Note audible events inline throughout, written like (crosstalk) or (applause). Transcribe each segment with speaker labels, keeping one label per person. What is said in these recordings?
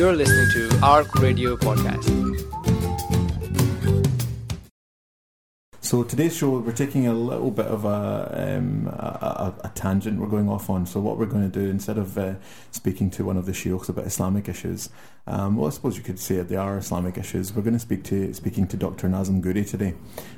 Speaker 1: You're listening to ARC Radio Podcast.
Speaker 2: So today's show, we're taking a little bit of a, um, a, a, tangent we're going off on. So what we're going to do, instead of uh, speaking to one of the sheikhs about Islamic issues, um, well, I suppose you could say that they are Islamic issues. We're going to speak to speaking to Dr. Nazim Ghouri today,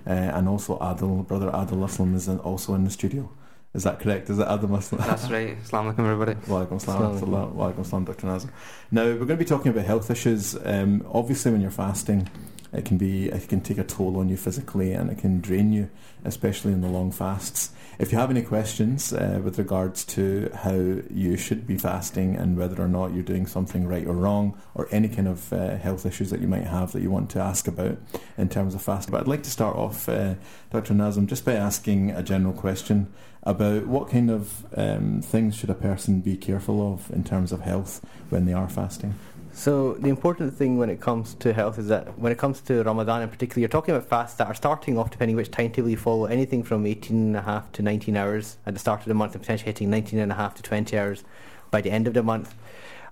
Speaker 2: uh, and also Adil, brother Adil Aslam is also in the studio. Is that correct? Is it Adam Aslam?
Speaker 3: That's right. Assalamu alaikum, everybody.
Speaker 2: Walaikum salam. Walaikum salam, Dr. Nazim. Now, we're going to be talking about health issues. Um, obviously, when you're fasting, it can be it can take a toll on you physically and it can drain you, especially in the long fasts. If you have any questions uh, with regards to how you should be fasting and whether or not you're doing something right or wrong, or any kind of uh, health issues that you might have that you want to ask about in terms of fasting, but I'd like to start off, uh, Dr. Nazim, just by asking a general question about what kind of um, things should a person be careful of in terms of health when they are fasting.
Speaker 3: So the important thing when it comes to health is that when it comes to Ramadan in particular, you're talking about fasts that are starting off depending which timetable you follow, anything from 18 and a half to 19 hours at the start of the month and potentially hitting 19 and a half to 20 hours by the end of the month.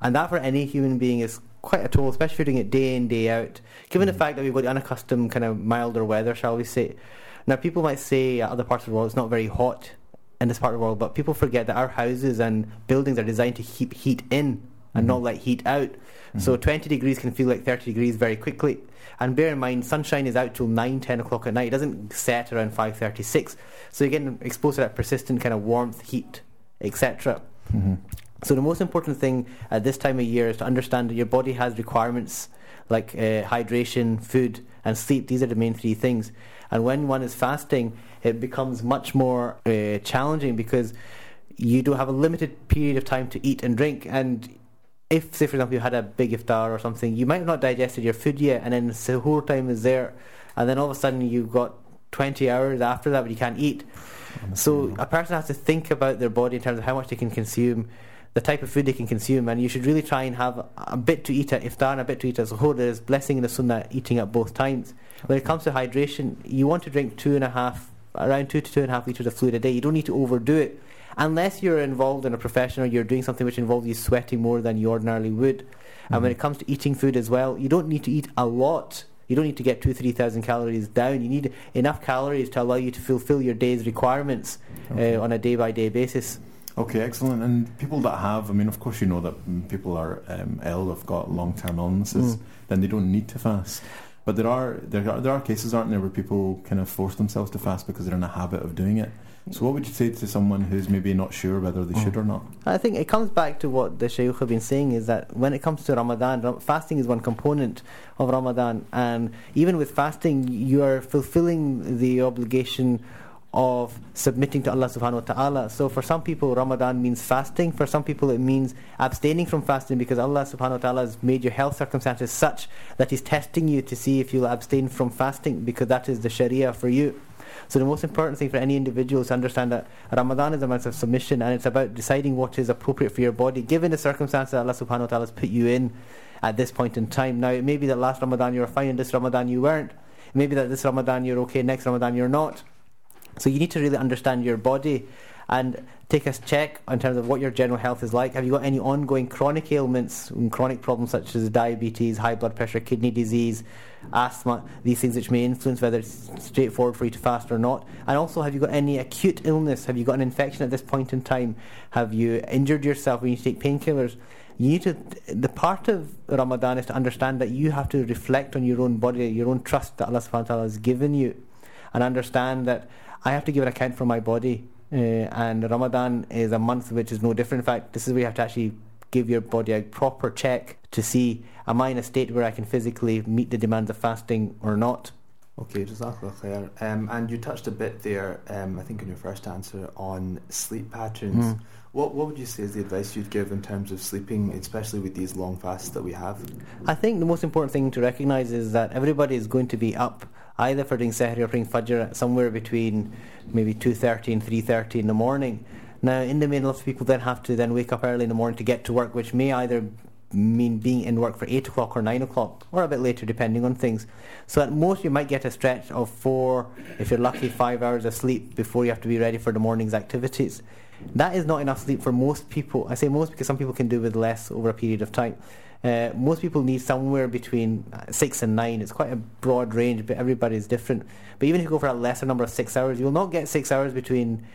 Speaker 3: And that for any human being is quite a toll, especially if you're doing it day in, day out. Given mm the fact that we've got unaccustomed kind of milder weather, shall we say. Now people might say at other parts of the world it's not very hot in this part of the world, but people forget that our houses and buildings are designed to keep heat in and mm not let heat out. Mm-hmm. So 20 degrees can feel like 30 degrees very quickly. And bear in mind, sunshine is out till 9, 10 o'clock at night. It doesn't set around 5.36. So you're getting exposed to that persistent kind of warmth, heat, etc. Mm-hmm. So the most important thing at this time of year is to understand that your body has requirements like uh, hydration, food, and sleep. These are the main three things. And when one is fasting, it becomes much more uh, challenging because you do have a limited period of time to eat and drink, and if, say, for example, you had a big iftar or something, you might have not digested your food yet, and then suhoor time is there, and then all of a sudden you've got 20 hours after that, but you can't eat. So a person has to think about their body in terms of how much they can consume, the type of food they can consume, and you should really try and have a bit to eat at iftar and a bit to eat at suhoor. There's blessing in the sunnah eating at both times. When it comes to hydration, you want to drink two and a half, around two to two and a half litres of fluid a day. You don't need to overdo it unless you're involved in a profession or you're doing something which involves you sweating more than you ordinarily would. Mm-hmm. And when it comes to eating food as well, you don't need to eat a lot. You don't need to get two, three thousand calories down. You need enough calories to allow you to fulfill your day's requirements okay. uh, on a day by day basis.
Speaker 2: Okay, excellent. And people that have, I mean, of course, you know that people are um, ill, have got long term illnesses, mm. then they don't need to fast. But there are, there are there are cases, aren't there, where people kind of force themselves to fast because they're in a habit of doing it. So, what would you say to someone who's maybe not sure whether they should or not?
Speaker 3: I think it comes back to what the Shaykh have been saying is that when it comes to Ramadan, fasting is one component of Ramadan, and even with fasting, you are fulfilling the obligation of submitting to Allah subhanahu wa ta'ala. So for some people Ramadan means fasting, for some people it means abstaining from fasting because Allah subhanahu wa ta'ala has made your health circumstances such that He's testing you to see if you'll abstain from fasting because that is the Sharia for you. So the most important thing for any individual is to understand that Ramadan is a month of submission and it's about deciding what is appropriate for your body given the circumstances that Allah subhanahu wa ta'ala has put you in at this point in time. Now it may be that last Ramadan you were fine and this Ramadan you weren't. It may be that this Ramadan you're okay, next Ramadan you're not. So you need to really understand your body and take a check in terms of what your general health is like. Have you got any ongoing chronic ailments, and chronic problems such as diabetes, high blood pressure, kidney disease, asthma, these things which may influence whether it's straightforward for you to fast or not? And also, have you got any acute illness? Have you got an infection at this point in time? Have you injured yourself when you take painkillers? You need to. The part of Ramadan is to understand that you have to reflect on your own body, your own trust that Allah Subhanahu wa Taala has given you, and understand that I have to give an account for my body. Uh, and Ramadan is a month which is no different. In fact, this is where you have to actually give your body a proper check to see am I in a state where I can physically meet the demands of fasting or not.
Speaker 4: Okay, Jazakallah khair. Um, and you touched a bit there, um, I think in your first answer, on sleep patterns. Mm. What, what would you say is the advice you'd give in terms of sleeping, especially with these long fasts that we have?
Speaker 3: I think the most important thing to recognise is that everybody is going to be up either for doing Sahri or praying Fajr somewhere between maybe 2.30 and 3.30 in the morning. Now, in the main, lots of people then have to then wake up early in the morning to get to work, which may either mean being in work for 8 o'clock or 9 o'clock, or a bit later depending on things. So at most you might get a stretch of 4, if you're lucky, 5 hours of sleep before you have to be ready for the morning's activities. That is not enough sleep for most people. I say most because some people can do with less over a period of time. Uh, most people need somewhere between uh, six and nine. It's quite a broad range, but everybody is different. But even if you go for a lesser number of six hours, you will not get six hours between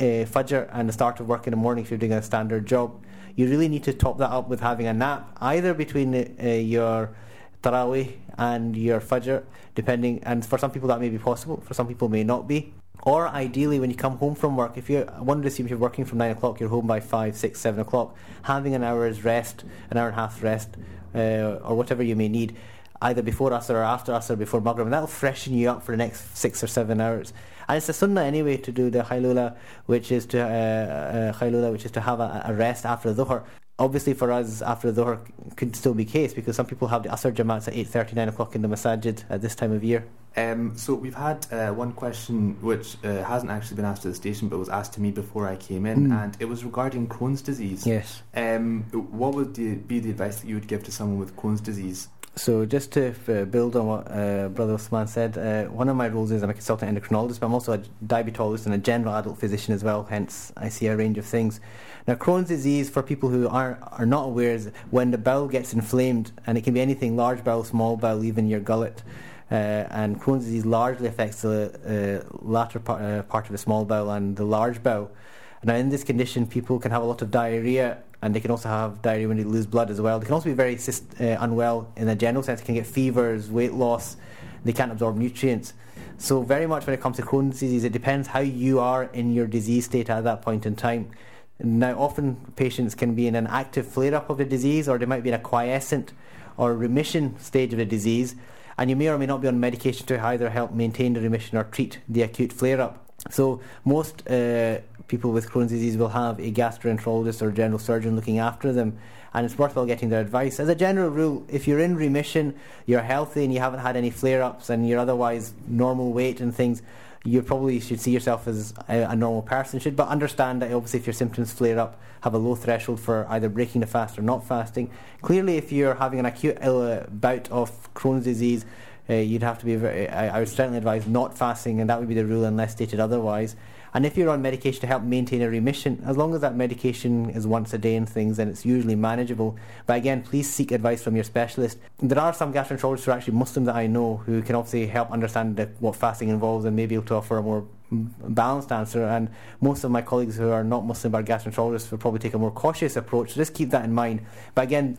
Speaker 3: uh, Fajr and the start of work in the morning if you're doing a standard job. You really need to top that up with having a nap, either between uh, your Taraweeh and your Fajr, depending. And for some people that may be possible, for some people may not be. Or ideally, when you come home from work, if you one would assume if you're working from nine o'clock, you're home by five, six, seven o'clock. Having an hour's rest, an hour and a half rest, uh, or whatever you may need, either before Asr or after Asr or before Maghrib, and that'll freshen you up for the next six or seven hours. And it's a sunnah anyway to do the Qaylulah, which is to uh, uh, which is to have a, a rest after the Dhuhr obviously for us after the Dhuhr could still be case because some people have the Asr Jamaats at 8.30, 9 o'clock in the Masajid at this time of year.
Speaker 4: Um, so we've had uh, one question which uh, hasn't actually been asked to the station but was asked to me before I came in mm. and it was regarding Crohn's disease.
Speaker 3: Yes.
Speaker 4: Um, what would the, be the advice that you would give to someone with Crohn's disease?
Speaker 3: So just to uh, build on what uh, Brother Osman said, uh, one of my roles is I'm a consultant endocrinologist, but I'm also a diabetologist and a general adult physician as well. Hence, I see a range of things. Now, Crohn's disease, for people who are are not aware, is when the bowel gets inflamed, and it can be anything: large bowel, small bowel, even your gullet. Uh, and Crohn's disease largely affects the uh, latter part, uh, part of the small bowel and the large bowel. Now, in this condition, people can have a lot of diarrhea, and they can also have diarrhea when they lose blood as well. They can also be very uh, unwell in a general sense. They can get fevers, weight loss. They can't absorb nutrients. So, very much when it comes to Crohn's disease, it depends how you are in your disease state at that point in time. Now, often patients can be in an active flare up of the disease, or they might be in a quiescent or remission stage of the disease, and you may or may not be on medication to either help maintain the remission or treat the acute flare up. So, most uh, people with Crohn's disease will have a gastroenterologist or general surgeon looking after them, and it's worthwhile getting their advice. As a general rule, if you're in remission, you're healthy, and you haven't had any flare ups, and you're otherwise normal weight and things, you probably should see yourself as a, a, normal person should, but understand that obviously if your symptoms flare up, have a low threshold for either breaking the fast or not fasting. Clearly, if you're having an acute uh, bout of Crohn's disease, uh, you'd have to be very, I, I would certainly advise not fasting, and that would be the rule unless stated otherwise. And if you're on medication to help maintain a remission, as long as that medication is once a day and things, then it's usually manageable. But again, please seek advice from your specialist. There are some gastroenterologists who are actually Muslim that I know who can obviously help understand what fasting involves and may be able to offer a more balanced answer. And most of my colleagues who are not Muslim but gastroenterologists will probably take a more cautious approach. So just keep that in mind. But again,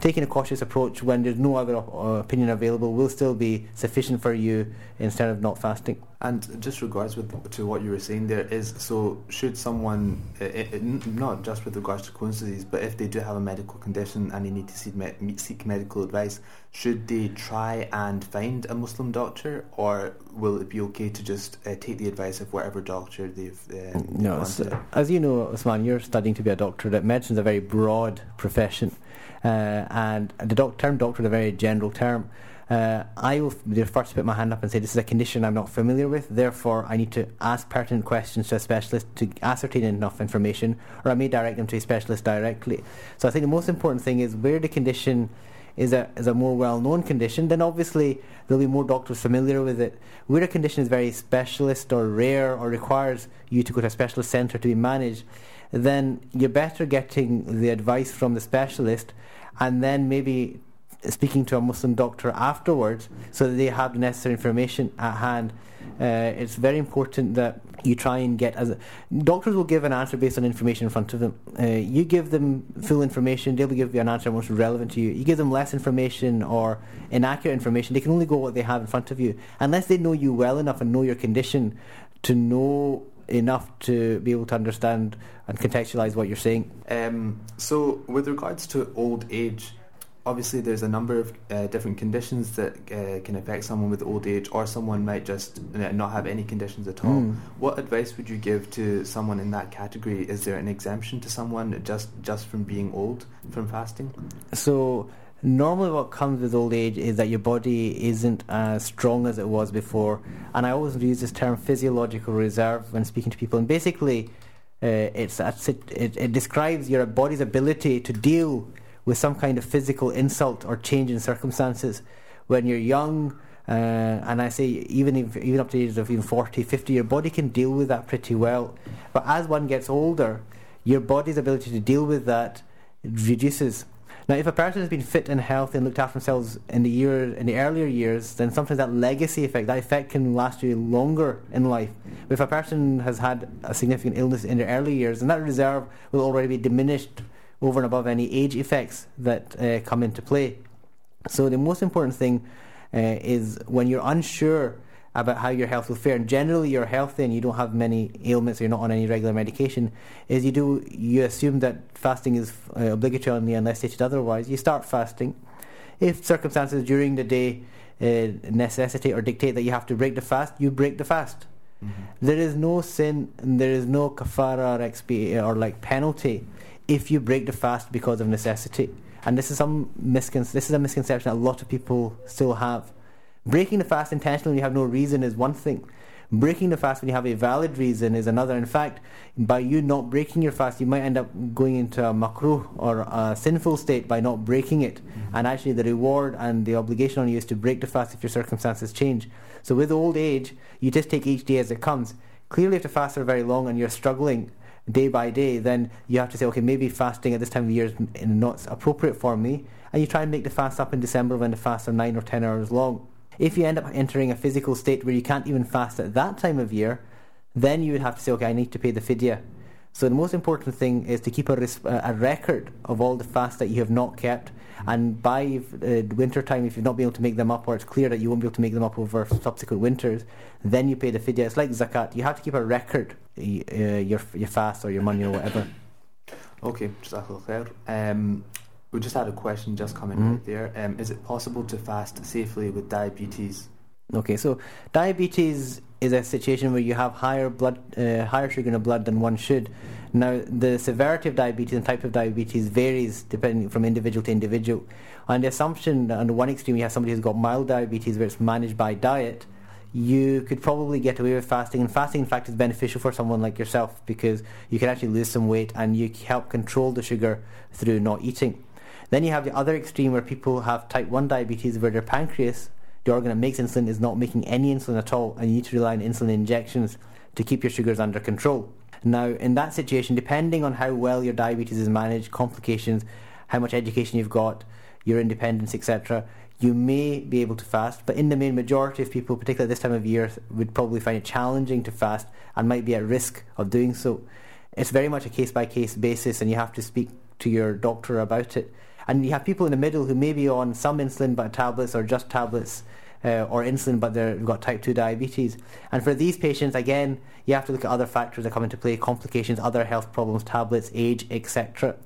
Speaker 3: taking a cautious approach when there's no other uh, opinion available will still be sufficient for you instead of not fasting.
Speaker 4: And just regards with to what you were saying there is so should someone it, it, not just with regards to Crohn's disease, but if they do have a medical condition and they need to seek, me, seek medical advice, should they try and find a Muslim doctor, or will it be okay to just uh, take the advice of whatever doctor they've? Uh,
Speaker 3: no, so, as you know, Osman, you're studying to be a doctor. That medicine is a very broad profession, uh, and the doc- term doctor is a very general term. Uh, I will be the first to put my hand up and say this is a condition I'm not familiar with, therefore I need to ask pertinent questions to a specialist to ascertain enough information, or I may direct them to a specialist directly. So I think the most important thing is where the condition is a, is a more well-known condition, then obviously there'll be more doctors familiar with it. Where a condition is very specialist or rare or requires you to go to a specialist centre to be managed, then you're better getting the advice from the specialist and then maybe speaking to a Muslim doctor afterwards so that they have the necessary information at hand. Uh, it's very important that you try and get as a, doctors will give an answer based on information in front of them. Uh, you give them full information, they'll give you an answer most relevant to you. You give them less information or inaccurate information, they can only go what they have in front of you. Unless they know you well enough and know your condition to know enough to be able to understand and contextualize what you're saying.
Speaker 4: Um, so, with regards to old age, obviously there's a number of uh, different conditions that uh, can affect someone with old age or someone might just not have any conditions at all. Mm. what advice would you give to someone in that category? Is there an exemption to someone just just from being old from fasting?
Speaker 3: So normally what comes with old age is that your body isn't as strong as it was before and i always use this term physiological reserve when speaking to people and basically uh, it, it describes your body's ability to deal with some kind of physical insult or change in circumstances. When you're young, Uh, and I say even if, even up to the age of even 40, 50, your body can deal with that pretty well. But as one gets older, your body's ability to deal with that reduces. Now, if a person has been fit and healthy and looked after themselves in the year in the earlier years, then sometimes that legacy effect, that effect can last you longer in life. But if a person has had a significant illness in their early years, then that reserve will already be diminished over and above any age effects that uh, come into play. So the most important thing uh, is when you're unsure about how your health will fare, and generally you're healthy and you don't have many ailments, or you're not on any regular medication, is you do you assume that fasting is uh, obligatory unless stated otherwise. You start fasting. If circumstances during the day uh, necessitate or dictate that you have to break the fast, you break the fast. Mm-hmm. There is no sin, there is no kafara or, expi- or like penalty if you break the fast because of necessity. And this is some miscon- this is a misconception a lot of people still have. Breaking the fast intentionally when you have no reason is one thing. Breaking the fast when you have a valid reason is another. In fact, by you not breaking your fast, you might end up going into a makruh or a sinful state by not breaking it. Mm-hmm. And actually, the reward and the obligation on you is to break the fast if your circumstances change. So, with old age, you just take each day as it comes. Clearly, if the fasts are very long and you're struggling day by day, then you have to say, okay, maybe fasting at this time of year is not appropriate for me. And you try and make the fast up in December when the fasts are 9 or 10 hours long. If you end up entering a physical state where you can't even fast at that time of year, then you would have to say, okay, I need to pay the fidya. So the most important thing is to keep a, a record of all the fasts that you have not kept. And by uh, winter time, if you've not been able to make them up, or it's clear that you won't be able to make them up over subsequent winters, then you pay the fidya. It's like zakat. You have to keep a record, your your fast or your money or whatever. (coughs)
Speaker 4: Okay, Jazakallah um, we just had a question just coming mm-hmm. right there. Um, is it possible to fast safely with diabetes?
Speaker 3: Okay, so diabetes is a situation where you have higher blood, uh, higher sugar in the blood than one should. Now, the severity of diabetes and type of diabetes varies depending from individual to individual. On the assumption on the one extreme you have somebody who's got mild diabetes where it's managed by diet, you could probably get away with fasting. And fasting, in fact, is beneficial for someone like yourself because you can actually lose some weight and you help control the sugar through not eating. Then you have the other extreme where people have type 1 diabetes where their pancreas, the organ that makes insulin, is not making any insulin at all and you need to rely on insulin injections to keep your sugars under control. Now, in that situation, depending on how well your diabetes is managed, complications, how much education you've got, your independence, etc., you may be able to fast, but in the main majority of people, particularly at this time of year, would probably find it challenging to fast and might be at risk of doing so. It's very much a case by case basis, and you have to speak to your doctor about it. And you have people in the middle who may be on some insulin but tablets or just tablets uh, or insulin but they've got type 2 diabetes. And for these patients, again, you have to look at other factors that come into play, complications, other health problems, tablets, age, etc.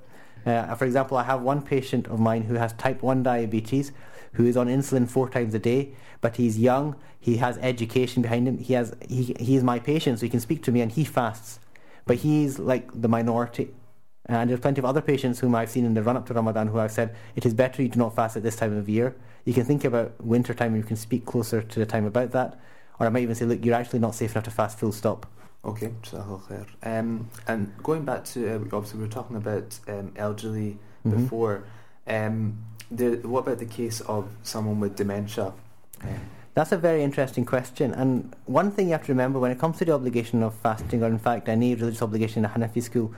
Speaker 3: Uh, for example, I have one patient of mine who has type 1 diabetes who is on insulin four times a day, but he's young, he has education behind him, he has he, he is my patient, so he can speak to me and he fasts. But he's like the minority. And there's plenty of other patients whom I've seen in the run up to Ramadan who I've said it is better you do not fast at this time of year. You can think about winter time and you can speak closer to the time about that. Or I might even say, look, you're actually not safe enough to fast full stop.
Speaker 4: Okay, um, and going back to uh, obviously we were talking about um, elderly mm-hmm. before. Um, the, what about the case of someone with dementia?
Speaker 3: That's a very interesting question. And one thing you have to remember when it comes to the obligation of fasting, or in fact any religious obligation in the Hanafi school,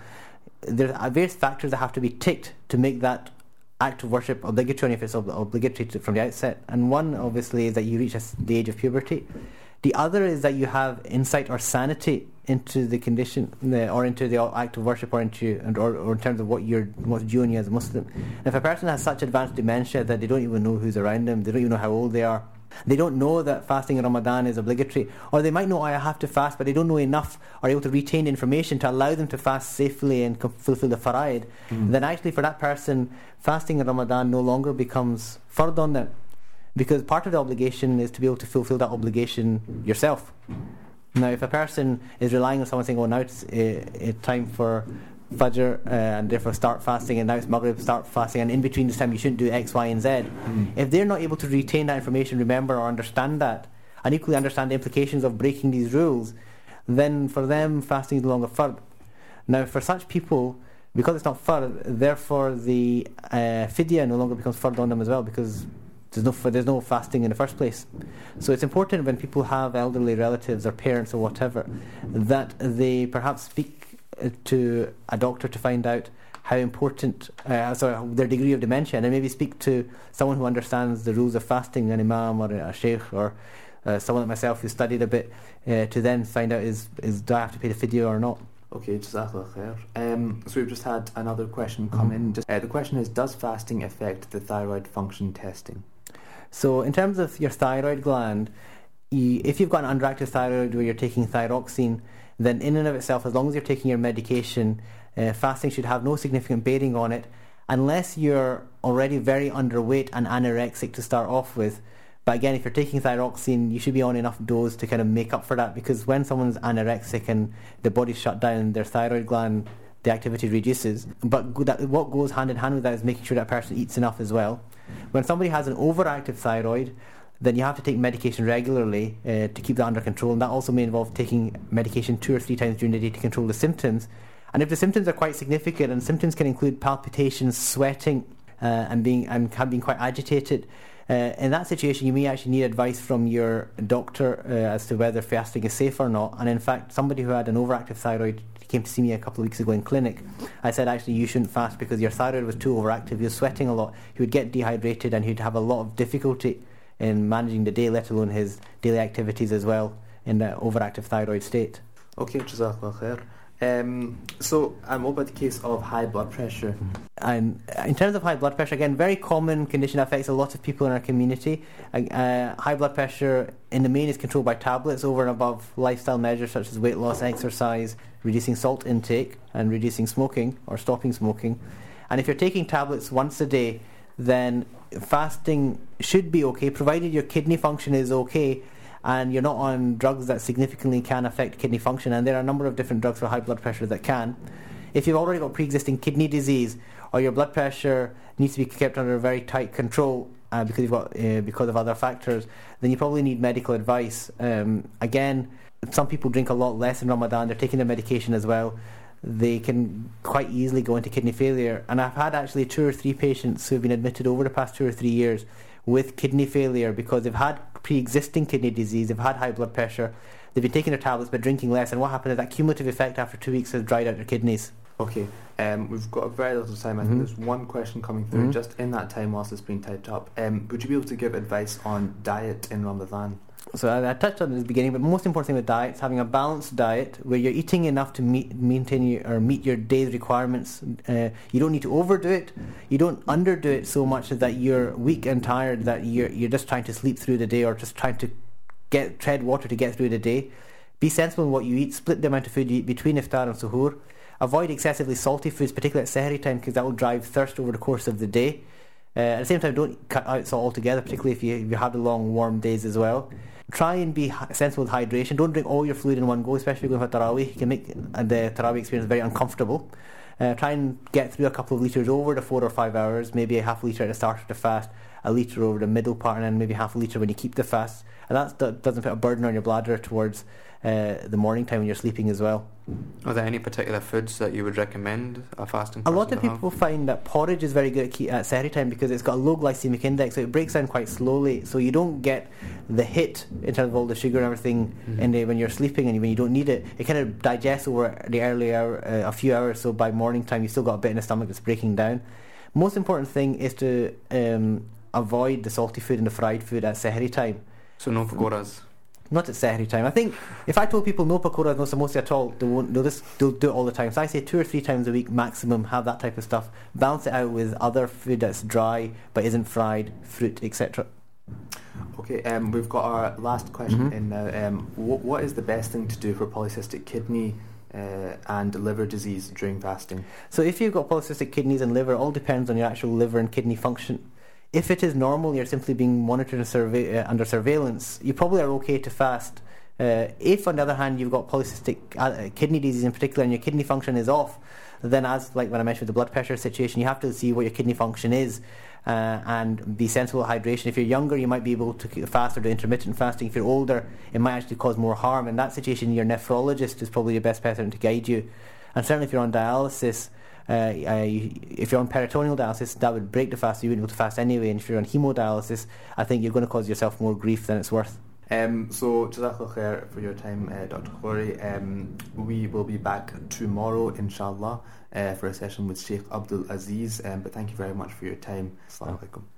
Speaker 3: there are various factors that have to be ticked to make that act of worship obligatory if it's ob- obligatory to, from the outset. And one, obviously, is that you reach the age of puberty. The other is that you have insight or sanity into the condition, or into the act of worship, or into, or, or in terms of what you're, what's due on you as a Muslim. And if a person has such advanced dementia that they don't even know who's around them, they don't even know how old they are, they don't know that fasting in Ramadan is obligatory, or they might know I have to fast, but they don't know enough or able to retain information to allow them to fast safely and fulfill the faraid. Mm. Then actually, for that person, fasting in Ramadan no longer becomes fard on them, because part of the obligation is to be able to fulfill that obligation yourself. Now, if a person is relying on someone saying, "Oh, now it's, uh, it's time for Fajr uh, and therefore start fasting, and now it's Maghrib, start fasting, and in between this time you shouldn't do X, Y, and Z. Mm. If they're not able to retain that information, remember, or understand that, and equally understand the implications of breaking these rules, then for them fasting is no longer fard. Now, for such people, because it's not fard, therefore the uh, fidya no longer becomes fard on them as well, because there's no there's no fasting in the first place. So it's important when people have elderly relatives or parents or whatever that they perhaps speak uh, to a doctor to find out how important, uh, sorry, their degree of dementia, and then maybe speak to someone who understands the rules of fasting, an imam or a sheikh or uh, someone like myself who studied a bit, uh, to then find out is, is do I have to pay the fidya or not.
Speaker 4: Okay, Jazakallah khair. Um, so we've just had another question come in. Just, uh, the question is, does fasting affect the thyroid function testing?
Speaker 3: So in terms of your thyroid gland, if you've got an underactive thyroid where you're taking thyroxine, then in and of itself, as long as you're taking your medication, uh, fasting should have no significant bearing on it, unless you're already very underweight and anorexic to start off with. But again, if you're taking thyroxine, you should be on enough dose to kind of make up for that because when someone's anorexic and the body's shut down, their thyroid gland, the activity reduces. But what goes hand in hand with that is making sure that person eats enough as well. When somebody has an overactive thyroid, then you have to take medication regularly uh, to keep that under control. And that also may involve taking medication two or three times during the day to control the symptoms. And if the symptoms are quite significant, and symptoms can include palpitations, sweating, uh, and being and being quite agitated, uh, in that situation, you may actually need advice from your doctor uh, as to whether fasting is safe or not. And in fact, somebody who had an overactive thyroid came to see me a couple of weeks ago in clinic. I said, actually, you shouldn't fast because your thyroid was too overactive. He was sweating a lot. He would get dehydrated and he'd have a lot of difficulty in managing the day, let alone his daily activities as well in that overactive thyroid state.
Speaker 4: Okay, Jazakallah khair. Um, so, I'm over the case of high blood pressure?
Speaker 3: And in terms of high blood pressure, again, very common condition affects a lot of people in our community. Uh, high blood pressure, in the main, is controlled by tablets over and above lifestyle measures such as weight loss, exercise, reducing salt intake, and reducing smoking or stopping smoking. And if you're taking tablets once a day, then fasting should be okay, provided your kidney function is okay and you're not on drugs that significantly can affect kidney function. And there are a number of different drugs for high blood pressure that can. If you've already got pre-existing kidney disease or your blood pressure needs to be kept under very tight control uh, because you've got uh, because of other factors, then you probably need medical advice. Um, again, some people drink a lot less in Ramadan. They're taking their medication as well. They can quite easily go into kidney failure. And I've had actually two or three patients who've been admitted over the past two or three years with kidney failure because they've had pre-existing kidney disease, they've had high blood pressure, they've been taking their tablets but drinking less, and what happened is that cumulative effect after two weeks has dried out their kidneys.
Speaker 4: Okay, um, we've got a very little time. I mm-hmm. think there's one question coming through mm-hmm. just in that time whilst it's being typed up. Um, would you be able to give advice on diet in Ramadan?
Speaker 3: So I, I, touched on it at the beginning, but most important thing with diet is having a balanced diet where you're eating enough to meet, maintain your, or meet your day's requirements. Uh, you don't need to overdo it. You don't underdo it so much that you're weak and tired that you're you're just trying to sleep through the day or just trying to get tread water to get through the day. Be sensible in what you eat. Split the amount of food you eat between iftar and suhoor. Avoid excessively salty foods, particularly at sehri time, because that will drive thirst over the course of the day. Uh, at the same time, don't cut out salt altogether, particularly if you, if you have the long warm days as well try and be sensible with hydration. Don't drink all your fluid in one go, especially going for Tarawih. It can make the Tarawih experience very uncomfortable. Uh, try and get through a couple of litres over the four or five hours, maybe a half litre at the start of the fast, a litre over the middle part, and then maybe half a litre when you keep the fast. And that doesn't put a burden on your bladder towards uh, the morning time when you're sleeping as well.
Speaker 5: Are there any particular foods that you would recommend a fasting?
Speaker 3: A lot of people
Speaker 5: have?
Speaker 3: find that porridge is very good at, at sehri time because it's got a low glycemic index, so it breaks down quite slowly. So you don't get the hit in terms of all the sugar and everything mm-hmm. in the, when you're sleeping and when you don't need it. It kind of digests over the early hour, uh, a few hours. So by morning time, you've still got a bit in the stomach that's breaking down. Most important thing is to um, avoid the salty food and the fried food at sehri time.
Speaker 5: So no pakoras
Speaker 3: not at Sehri time. I think if I told people no pakoras, no samosa at all, they won't. They'll just they'll do it all the time. So I say two or three times a week maximum. Have that type of stuff. Balance it out with other food that's dry but isn't fried, fruit, etc.
Speaker 4: Okay, um, we've got our last question mm-hmm. in now. Um, what, what is the best thing to do for polycystic kidney uh, and liver disease during fasting?
Speaker 3: So if you've got polycystic kidneys and liver, it all depends on your actual liver and kidney function. If it is normal, you're simply being monitored survey, uh, under surveillance, you probably are okay to fast. Uh, if, on the other hand, you've got polycystic uh, kidney disease in particular and your kidney function is off, then, as like when I mentioned the blood pressure situation, you have to see what your kidney function is uh, and be sensible with hydration. If you're younger, you might be able to fast or do intermittent fasting. If you're older, it might actually cause more harm. In that situation, your nephrologist is probably your best person to guide you. And certainly, if you're on dialysis, if you're on peritoneal dialysis, that would break the fast. You wouldn't be able to fast anyway. And if you're on hemodialysis, I think you're going to cause yourself more grief than it's worth.
Speaker 4: Um, so, Jazakallah khair for your time, uh, Dr. Ghouri. Um, we will be back tomorrow, inshallah, uh, for a session with Sheikh Abdul Aziz. Um, but thank you very much for your time. Assalamu alaikum.